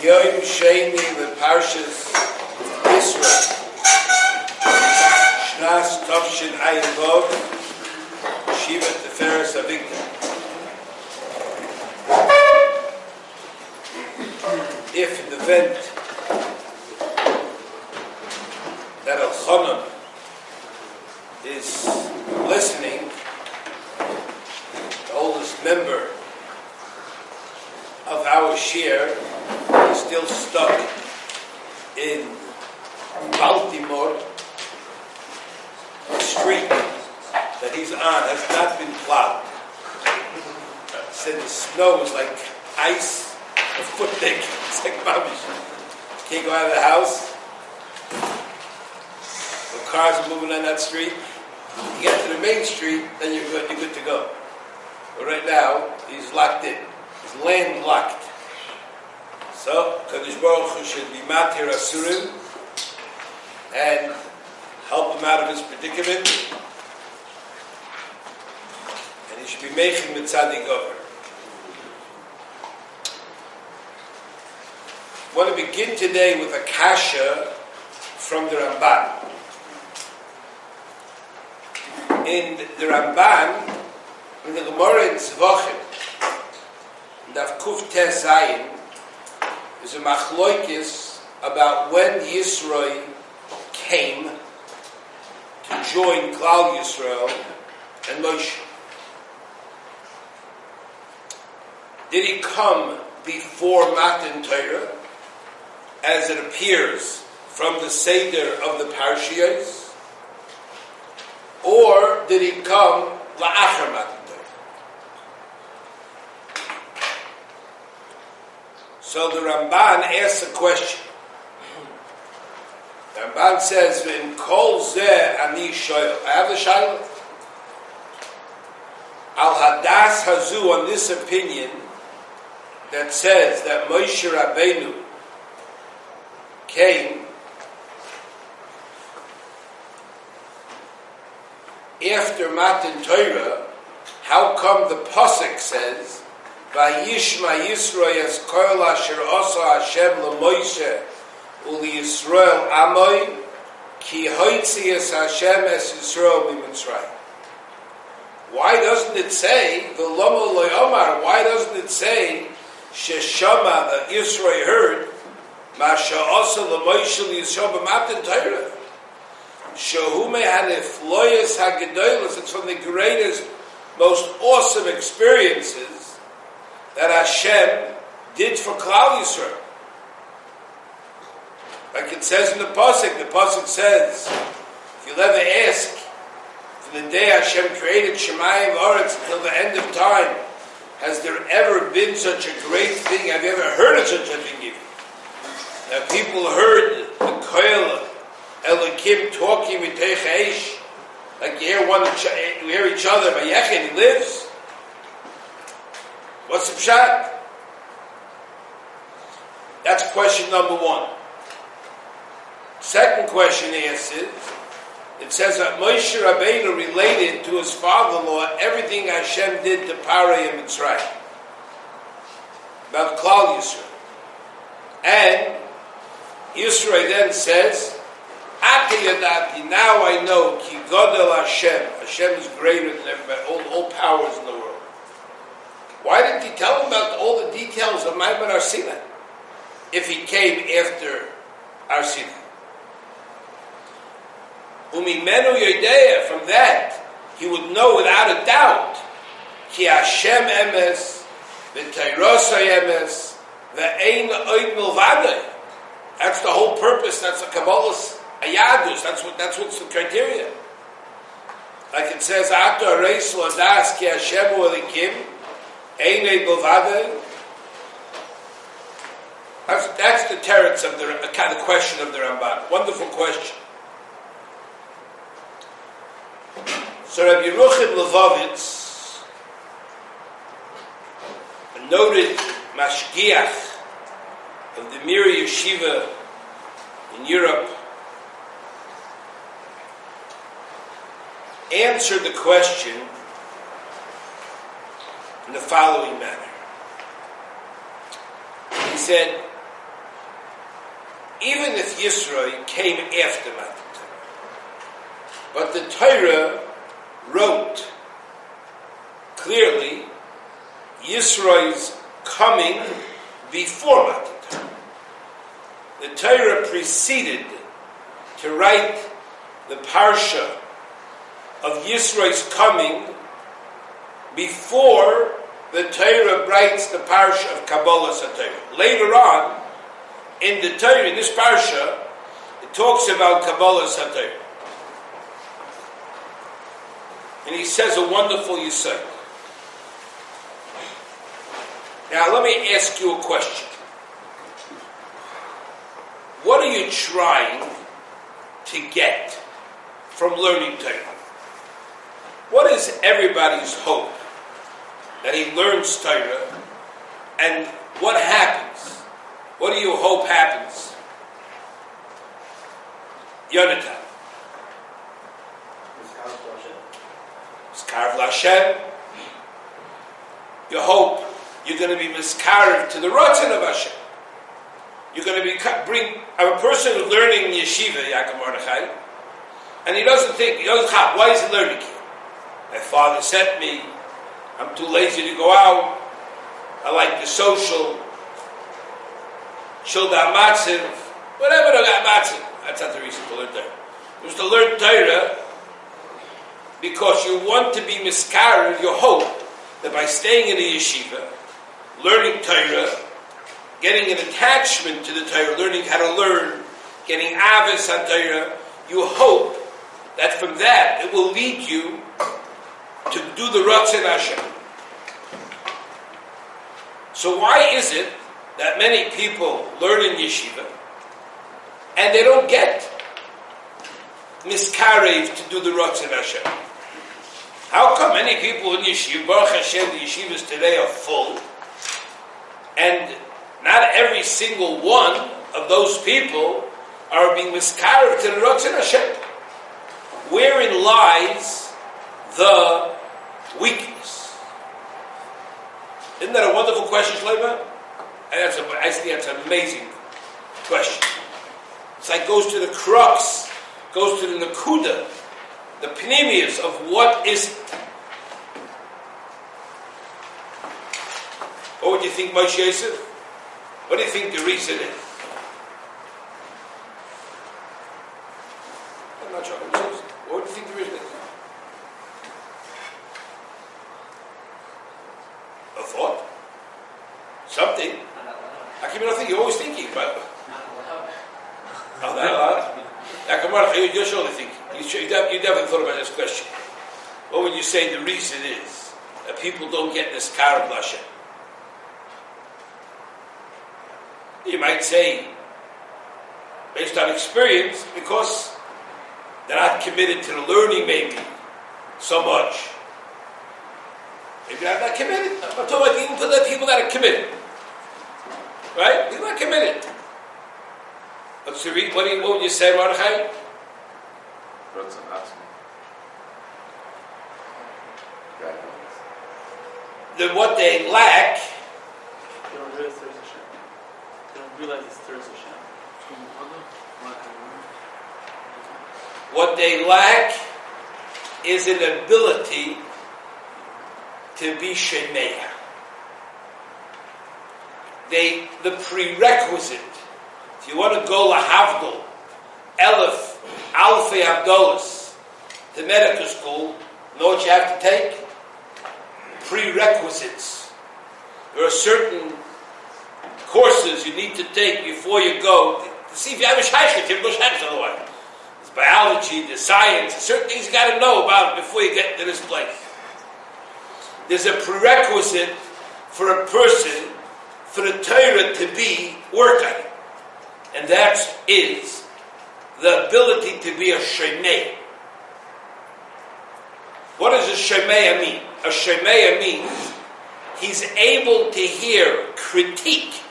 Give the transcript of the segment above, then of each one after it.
Yoim Sheni the Parshas Yisro Shnas Tovshin Ayin Vov Shiva Teferes Avigdor If in the event that Al-Khanon is listening the oldest member of our share still stuck in Baltimore. The street that he's on has not been plowed. Said the snow is like ice, a foot thick. It's like rubbish. Can't go out of the house. The cars are moving on that street. You get to the main street, then you're good. You're good to go. But right now, he's locked in. He's landlocked. So, Kadosh Baruch Hu should be matir asurim and help him out of his predicament. And he should be making mitzadik over. I want to begin today with a kasha from the Ramban. In the Ramban, in the Gemara in Tzvachim, in Daf Kuf Tes Zayin, is a machloikis about when Yisroi came to join Klal Yisrael and Moshe. Did he come before Matan Torah, as it appears from the Seder of the Parshiyos, or did he come la'achar Matan Torah? So the Ramban asks a question. The Ramban says, "In kol zeh ani shoyel." I have a shayla. Al hadas hazu on this opinion that says that Moshe Rabbeinu came after Matan Torah. How come the pasuk says? Vayishma es asher osa Hashem uli Yisrael amoy ki hoitzi es Hashem es Yisrael b'Mitzrayim. Why doesn't it say the Lomo Loyomar? Why doesn't it say Sheshama that Yisrael heard Masha osa leMoshe uli Yisrael b'Matan Torah? Shahume hanif loyes hagedolos. It's from the greatest, most awesome experiences that Hashem did for Klal Yisrael. Like it says in the pasuk, the pasuk says, if you'll ever ask, from the day Hashem created Shemayim Oretz until the end of time, has there ever been such a great thing? Have you ever heard of such a thing? Even? Now people heard the Koil Elikim talking with Eish, like you hear one, you hear each other, but Yechin, he lives. What's the pshat? That's question number one. Second question answered. It says that Moshe Rabbeinu related to his father-in-law everything Hashem did to Paray and Mitzrayim. About Klal Yisrael. And Yisrael then says, Ati now I know, Ki Hashem. Hashem is greater than everybody, all, all powers in the world. Why didn't he tell him about all the details of Maimon Arsina if he came after Arsina? Umimenu Yodea, from that, he would know without a doubt, Ki Hashem emes, v'tayrosa emes, v'ein oid milvadei. That's the whole purpose, that's the Kabbalah's ayadus, that's what, that's what's the criteria. Like it says, Ato Reis Ladas Ki Hashem Elikim, Eine Bovade. That's, that's the teretz of the kind of question of the Ramban. Wonderful question. So Rabbi Yeruchim Levovitz, a noted mashgiach of the Mir Yeshiva in Europe, answered the question in the following manner. He said, even if Yisro came after Matan Torah. But the Torah wrote clearly Yisro's coming before Matan Torah. The Torah preceded to write the Parsha of Yisro's coming before the Torah writes the Parsha of Kabbalah Torah. Later on, in the Torah, in this Parsha, it talks about Kabbalah Torah. And he says a wonderful Yisod. Now, let me ask you a question. What are you trying to get from learning Torah? What is everybody's hope that he learns Torah and what happens? What do you hope happens? Yonatan. Miskarv Lashem. You hope you're going to be miskarv to the Ratzon of Hashem. You're going to be bring a person who's learning yeshiva, Yaakov Mordechai, and he doesn't think, he doesn't have, why is he learning here? My father sent me, I'm too lazy to go out, I like the social, Shulda Matziv, whatever the Matziv, that's not the reason to learn Torah. It was to learn Torah because you want to be miskared, you hope that by staying in the yeshiva, learning Torah, getting an attachment to the Torah, learning how to learn, getting avis on Torah, you hope that from that it will lead you to do the Ratzon Hashem. So why is it that many people learn in yeshiva and they don't get miskarev to do the Ratzon Hashem? How come many people in yeshiva, Baruch Hashem, the yeshivas today are full, and not every single one of those people are being miskarev to the Ratzon Hashem? Wherein lies the weakness? Isn't that a wonderful question, a, I think that's an amazing question. It's like goes to the crux, goes to the nakuda, the panemius of what is. What would you think, Moshe Yosef? What do you think the reason is? I'm not sure. What do you think the reason is? A thought? Something? How come you don't think? You're always thinking about it. Oh, that lot? Now, on, you're surely. You, you definitely thought about this question. What would you say the reason is that people don't get this car of Hashem? You might say, based on experience, because they're not committed to the learning, maybe, so much. Maybe they're not committed. I'm talking about even for the people that are committed. Right? You're not committed. What's the read? What, do you, what would you say, Mordechai? Then what they lack. They don't realize there's a Shem. They don't realize there's a Shem. What they lack is an ability to be Shemeah they the prerequisite. You want to go to lahavdol, elif, alfi abdolis, to medical school, know what you have to take? Prerequisites. There are certain courses you need to take before you go to see if you have a shaykhit, you go otherwise. There's biology, there's science, there's certain things you got to know about before you get to this place. There's a prerequisite for a person for the Torah to be working. And that is the ability to be a Shemei. What does a Shemei mean? A Shemei means he's able to hear critique.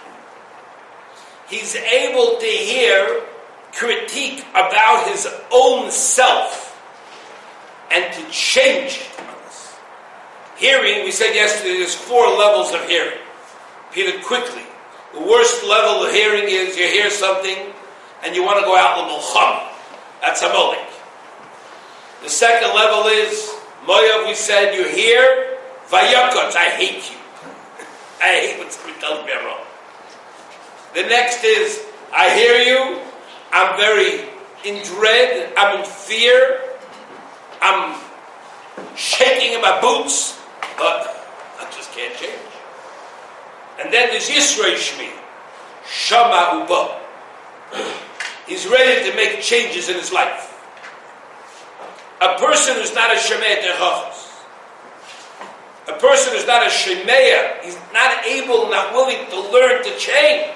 He's able to hear critique about his own self and to change it. Hearing, we said yesterday, there's four levels of hearing. It quickly. The worst level of hearing is you hear something and you want to go out l'mulcham. That's a molik. The second level is, Moav, we said, you hear, vayakot, I hate you. I hate somebody tells me wrong. The next is, I hear you, I'm very in dread, I'm in fear, I'm shaking in my boots, but I just can't change. And then there's Yisrael Shmi, Shama Uba. He's ready to make changes in his life. A person who's not a Shemei Techachos, a person who's not a Shemei, he's not able, not willing to learn to change.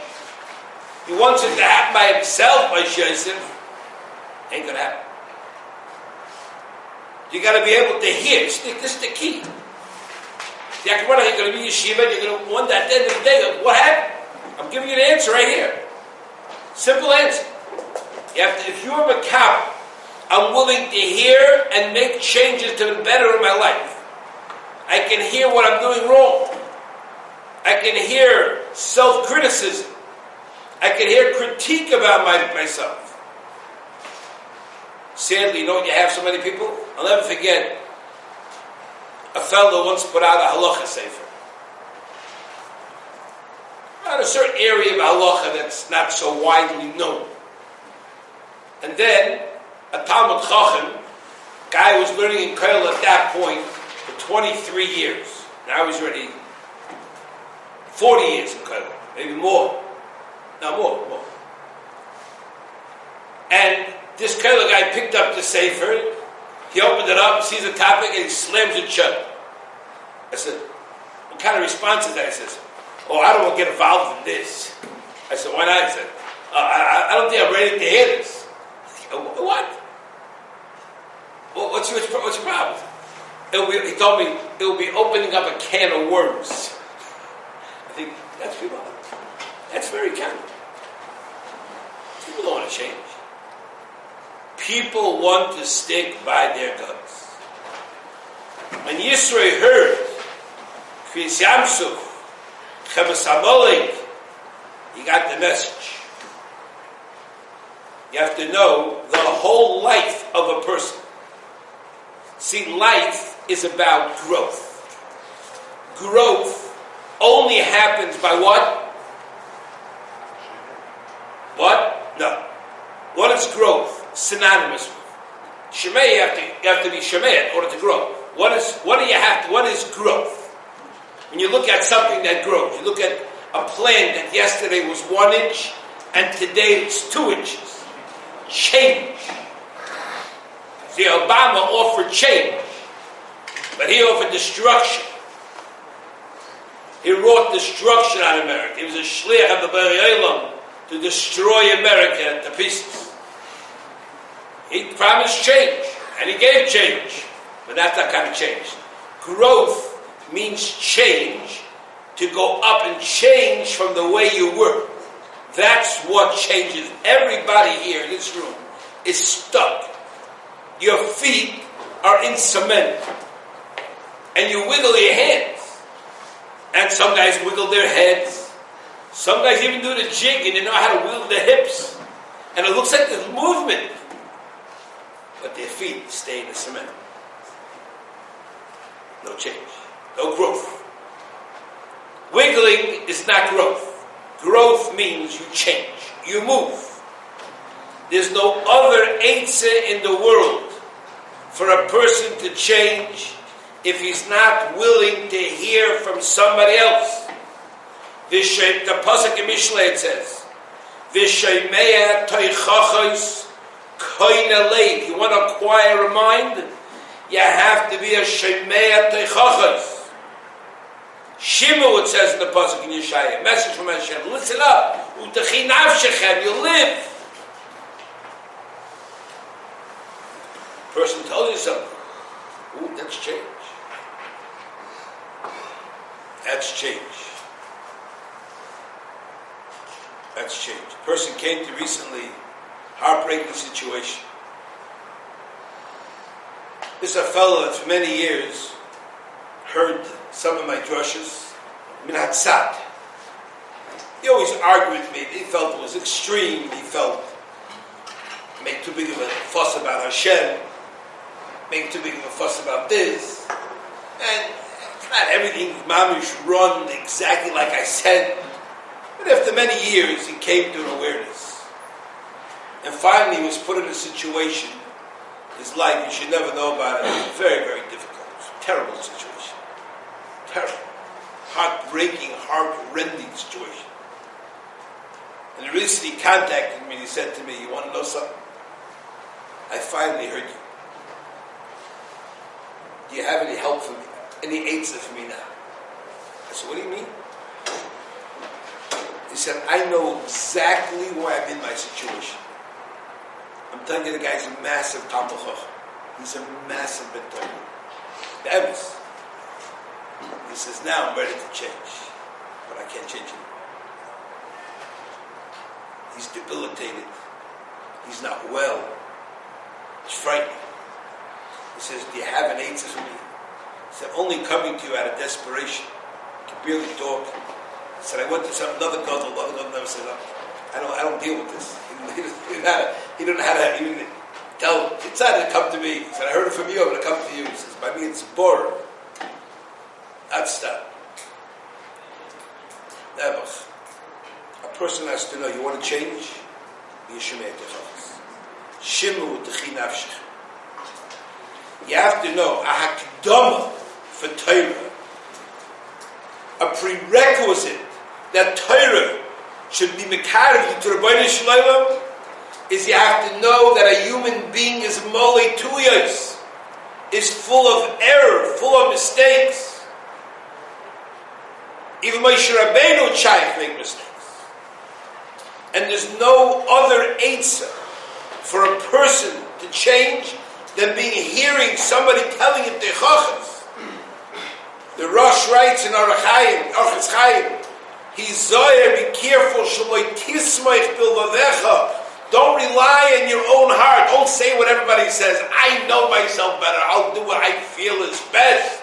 He wants it to happen by himself, by Yosef. Ain't gonna happen. You got to be able to hear. This is the key. The Akbar, you're going to be yeshiva, you're going to wonder at the end of the day, what happened? I'm giving you the answer right here. Simple answer. You have to, if you're a cow, I'm willing to hear and make changes to the better in my life. I can hear what I'm doing wrong. I can hear self criticism. I can hear critique about my, myself. Sadly, you know what you have so many people? I'll never forget a fellow once put out a halacha sefer. About a certain area of halacha that's not so widely known. And then a Talmud Chacham, guy was learning in Koil at that point for 23 years. Now he's already 40 years in Koil, maybe more. No, more, more. And this kind guy picked up the Sefer, he opened it up, sees the topic, and he slams it shut. I said, What kind of response is that? He says, Oh, I don't want to get involved in this. I said, Why not? He said, uh, I, I, don't think I'm ready to hear this. What? What's your, what's your problem? Be, he told me it will be opening up a can of worms. I think that's people. That's very common. People don't want to change. People want to stick by their guns. When Yisrael heard Chris Yamsuf, he got the message. You have to know the whole life of a person. See, life is about growth. Growth only happens by what? What? No. What is growth? Synonymous with. Shemay, you have to, you have to be Shemay in order to grow. What is, what do you have to, what is growth? When you look at something that grows, you look at a plant that yesterday was one inch and today it's two inches. Change. See, Obama offered change, but he offered destruction. He wrought destruction on America. He was a shliach of the Bari to destroy America to pieces. He promised change, and he gave change, but that's not kind of change. Growth means change, to go up and change from the way you were. That's what changes. Everybody here in this room is stuck. Your feet are in cement, and you wiggle your hands. And some guys wiggle their heads. Some guys even do the jig and they know how to wiggle their hips. And it looks like there's movement but their feet stay in the cement. No change. No growth. Wiggling is not growth. Growth means you change. You move. There's no other answer in the world for a person to change if he's not willing to hear from somebody else. This the pasuk in Mishle says, "V'shemeya toichachos koine leib. You want to acquire a mind? You have to be a shemei teichachas. Shimu, it says in the pasuk in Yeshaya, message from Hashem. Listen up, utechi nafshechem. You live. Person tells you something. Ooh, that's change. That's change. That's change. Person came to recently heartbreaking situation. This is a fellow that for many years heard some of my drushes, Minatzat. He always argued with me. He felt it was extreme. He felt make too big of a fuss about Hashem, make too big of a fuss about this, and not everything mamish run exactly like I said. But after many years, he came to an awareness, and finally, he was put in a situation. His life, you should never know about it. Very, very difficult, terrible situation, terrible, heartbreaking, heart-rending situation. And the reason he contacted me, he said to me, "You want to know something? I finally heard you. Do you have any help for me? Any answer for me now? I said, What do you mean? He said, I know exactly why I'm in my situation. I'm telling you, the guy's a massive Talmud He's a massive Betoyer. The Emes. He says, now I'm ready to change. But I can't change him. He's debilitated. He's not well. It's frightening. He says, Do you have an answer for me? He said, Only coming to you out of desperation. He can barely talk. He said, I went to some another god, another god never said, I don't, I don't deal with this. He, he, didn't, know how to even tell, decided to come to me. He said, I heard it from you, I'm going to come to you. He says, by me it's boring. That's that. Never. A person has to know, you want to change? Shimu nafshich. You have to know a hakdama for Torah, a prerequisite that Torah should be mekarev to Rabbeinu Shalom is you have to know that a human being is mole tuyos, is full of error, full of mistakes. Even Moshe Rabbeinu Chayiv make mistakes. And there's no other answer for a person to change than being hearing somebody telling him techachas. The Rosh writes in Arachayim, Archas Chayim, He's be careful, Shaloi Tismoich Bilvavecha. Don't rely on your own heart. Don't say what everybody says. I know myself better. I'll do what I feel is best.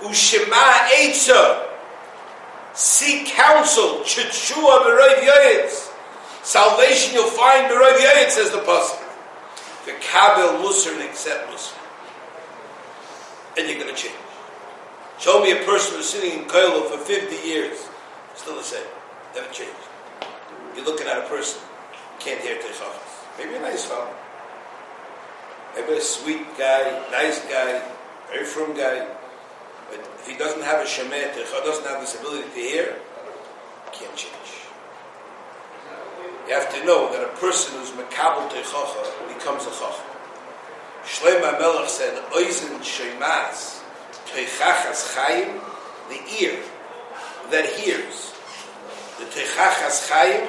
Ushema Eitza. Seek counsel. Chichua Yoyetz. Salvation you'll find Yoyetz, says the Pasuk. The Kabel Musar and accept Musar. And you're going to change. Show me a person who's sitting in Kailo for 50 years, still the same, never changed. You're looking at a person, can't hear Teichachas. Maybe a nice fellow. Maybe a sweet guy, nice guy, very firm guy. But if he doesn't have a Shemet, doesn't have this ability to hear, can't change. You have to know that a person who's Makabal Teichacha becomes a Chacham. Shlomo Melech said, Oizen Shemas, Teichachas Chaim, the ear that hears. The Teichachas Chaim,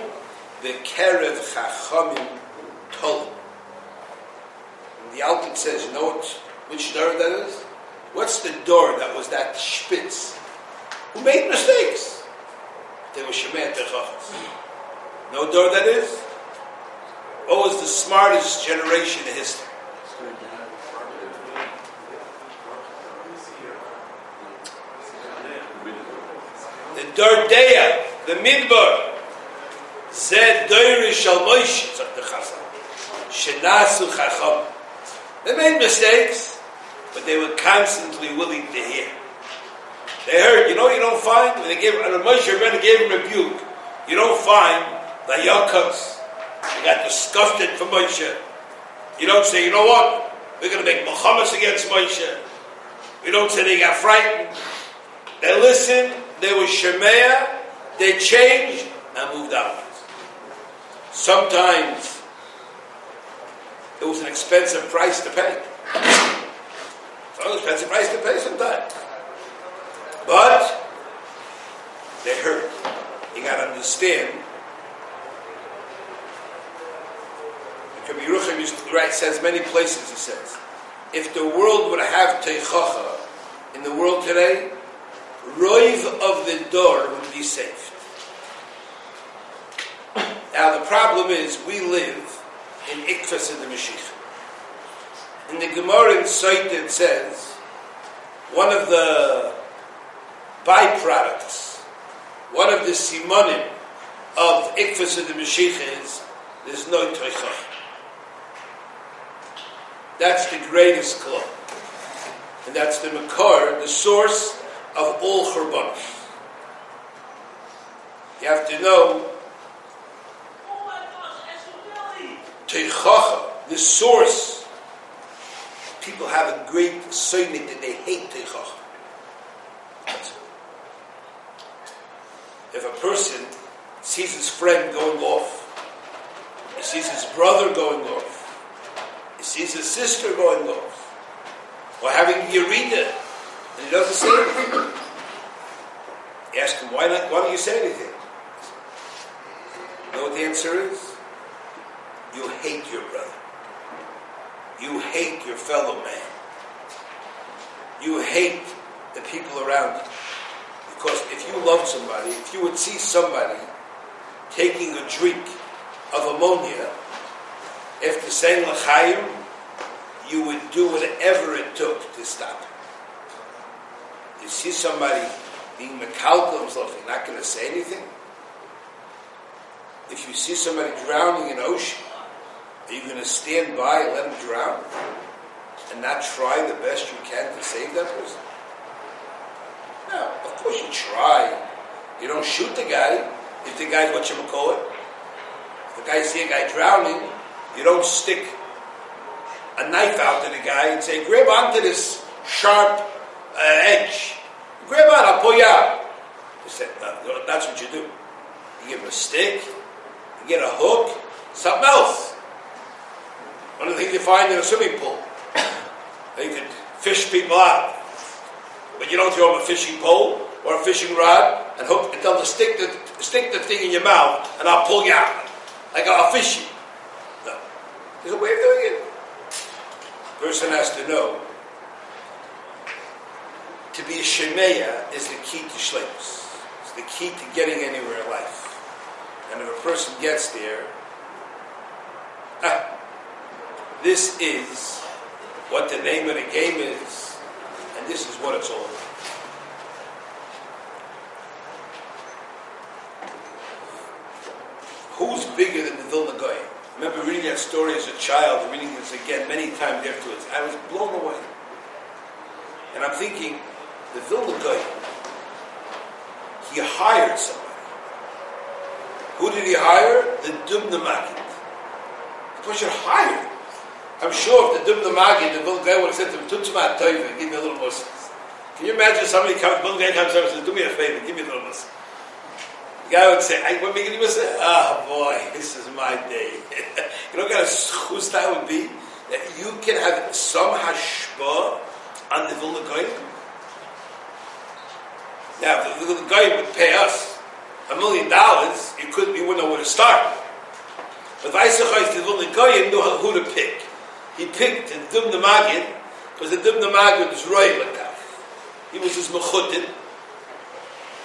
the Kerev Chachamim Tol. The Alkin says, you know what, which door that is? What's the door that was that spitz? Who made mistakes? They were Shemet Teichachas. No door that is? What was the smartest generation in history? Dordeya, the Midbar, Zed Doiri Shal Moshe, sagt the Chazal. Shenasu Chacham. They made mistakes, but they were constantly willing to hear. They heard, you know, you don't find, when they gave, and Moshe Rabbeinu gave him rebuke, you don't find the Yaakov, they got disgusted for Moshe. You don't say, you know what, we're going to make Muhammad against Moshe. We don't say they got frightened. They listened, they were Shemaya, they changed and moved out. Sometimes it was an expensive price to pay. It's an expensive price to pay sometimes. But they hurt. You got to understand. Rabbi Yerucham says many places, he says, if the world would have teichacha in the world today, Roiv of the door would be saved. Now the problem is we live in Ikfas of the Mashiach. In the Gemara in Sait it says one of the byproducts, one of the simonim of Ikfas of the Mashiach is there's no Teichach. That's the greatest club. And that's the Makar, the source of all Churbanos. You have to know Teichacha, the source. People have a great soymit that they hate Teichacha. If a person sees his friend going off, he sees his brother going off, he sees his sister going off, or having Yerida, and he doesn't say anything. You ask him, why, not, why don't you say anything? You know what the answer is? You hate your brother. You hate your fellow man. You hate the people around you. Because if you love somebody, if you would see somebody taking a drink of ammonia after saying l'chaim, you would do whatever it took to stop it. You see somebody being mekalkel himself, you're not going to say anything? If you see somebody drowning in ocean, are you going to stand by and let him drown and not try the best you can to save that person? No, of course you try. You don't shoot the guy if the guy's what you call it. If the guy see a guy drowning, you don't stick a knife out to the guy and say, grab onto this sharp Eh, edge. Grab on, I'll pull you out. He said, that's what you do. You give him a stick, you get a hook, something else. One of the things you find in a swimming pool, they could fish people out. But you don't throw them a fishing pole or a fishing rod and hook and tell them to stick the, stick the thing in your mouth and I'll pull you out. Like I'll fish you. No. There's a way of doing it. The Person has to know. To be a shemeya is the key to shleimus. It's the key to getting anywhere in life. And if a person gets there, ah, this is what the name of the game is, and this is what it's all about. Who's bigger than the Vilna Gaon? I remember reading that story as a child, reading this again many times afterwards. I was blown away. And I'm thinking, the Vilna Gaon, he hired somebody. Who did he hire? The Dubna Magid. The person hired. I'm sure if the Dubna Magid, the Vilna Gaon would have said to him, Tutzma give me a little more. Can you imagine somebody comes, Vilna Gaon comes over and says, do me a favor, give me a little more. The guy would say, I, what Megan would say, oh boy, this is my day. you know what kind of that would be? That you can have some hashpa on the Vilna Gaon. Now, if the Vilna Gaon would pay us a million dollars, you couldn't, you wouldn't know where to start. But Vaisachai the Vilna Gaon knew who to pick. He picked the Dum Magid, because the Dum Magid was that. He was his mechutin.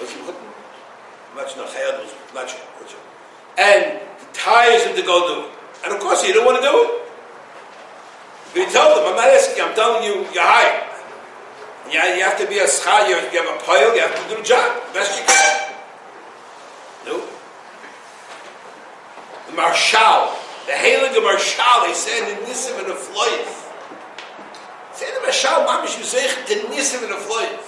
Was he mechutin? much no chayad was much and he tires him to go do it. And of course he didn't want to do it. But he told him, I'm not asking you, I'm telling you, you're hired. Yeah, you have to be a schar, you have to have a pile, you have to do the job, best you can. No. The marshal, the Heilige Marshal, they said in Nisim and the Floyd. Say the Marshal, Mamish Yusech, the Nisim and the Floyd.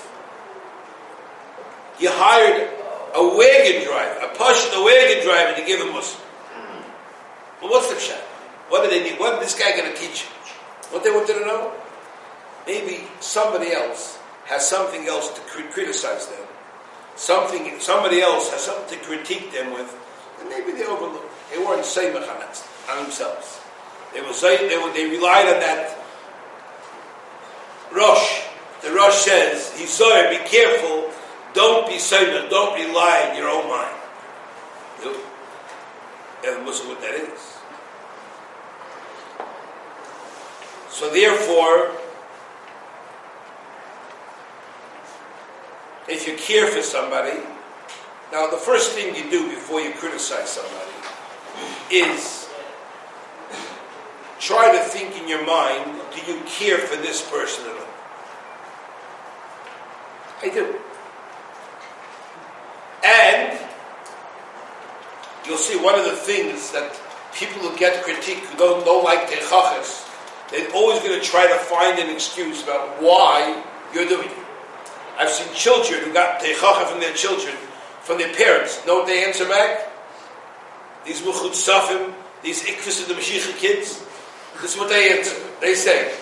He hired a wagon driver, a push the wagon driver to give him muscle. Well, what's the shot? What do they need? What is this guy going to teach? What they wanted to know? Maybe somebody else has something else to criticize them. Something, somebody else has something to critique them with, and maybe they overlooked. They weren't saying on themselves. They were they, were, they relied on that Rosh. The Rosh says, he saw it, be careful don't be saying don't rely on your own mind. You know? and what that is. So therefore, if you care for somebody, now the first thing you do before you criticize somebody is try to think in your mind, do you care for this person at all? I do. And you'll see one of the things that people who get critique who don't, don't like Techachas, they're always going to try to find an excuse about why you're doing it. I've seen children who got Techacha from their children, from their parents. Know what they answer back? These Mukhut Safim, these Ikvis of the Mashiach kids, this is what they answer. They say,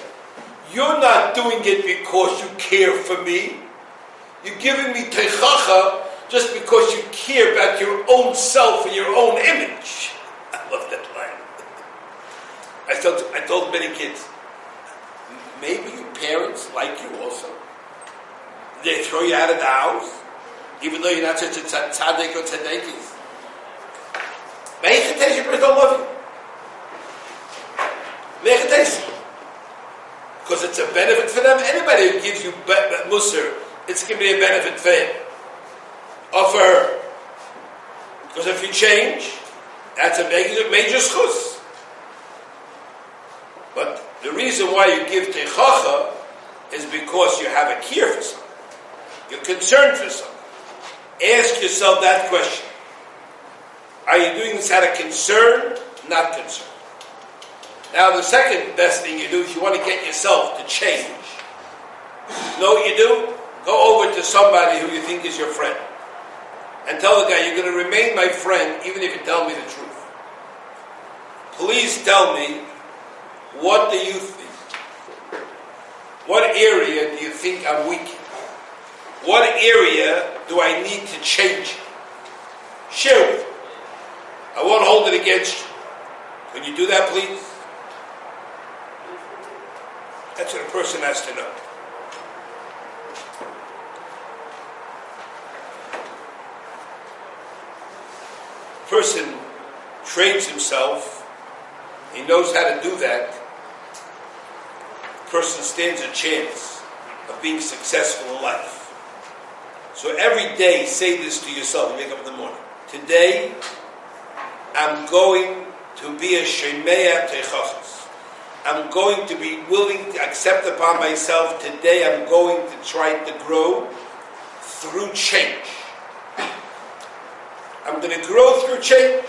You're not doing it because you care for me. You're giving me Techacha just because you care about your own self and your own image. I love that line. I told, I told many kids, maybe your parents like you also. They throw you out of the house, even though you're not such a tzaddik or tzaddikis. Maybe your don't love you. Because it's a benefit for them. Anybody who gives you musr, it's going to be a benefit for him her. Because if you change, that's a major, major schus. But the reason why you give techacha is because you have a care for someone. You're concerned for someone. Ask yourself that question. Are you doing this out of concern, not concern? Now, the second best thing you do is you want to get yourself to change. You know what you do? Go over to somebody who you think is your friend and tell the guy, You're going to remain my friend even if you tell me the truth. Please tell me, what do you think? What area do you think I'm weak in? What area do I need to change? Share with me. I won't hold it against you. Can you do that, please? That's what a person has to know. Person trains himself, he knows how to do that. Person stands a chance of being successful in life. So every day, say this to yourself. You wake up in the morning. Today, I'm going to be a Shemea Techachas. I'm going to be willing to accept upon myself today, I'm going to try to grow through change. I'm going to grow through change.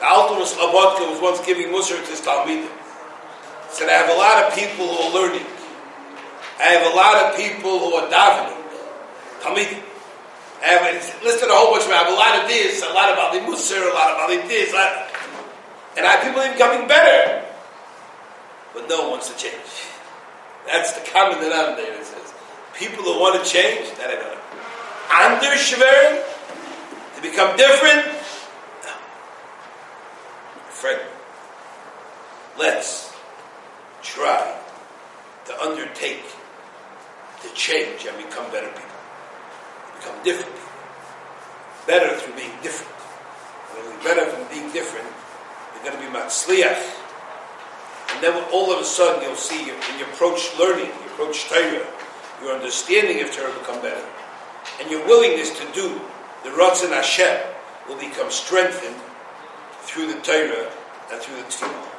The Altamus Slobodka was once giving Musar to his Talmidim. He said, I have a lot of people who are learning. I have a lot of people who are davening. I have listed a whole bunch of I have a lot of this, a lot about the Musar, a lot about this, and I have people becoming better but no one wants to change. That's the common denominator. It says people who want to change, that I don't. Under Shverim, to become different. No. Friend, let's try to undertake to change and become better people, become different. Better through being different. When we're better from being different, you're going to be matzliach and then all of a sudden you'll see when you approach learning, you approach Torah, your understanding of Torah become better. And your willingness to do the Ratzon Hashem will become strengthened through the Torah and through the Tefillah.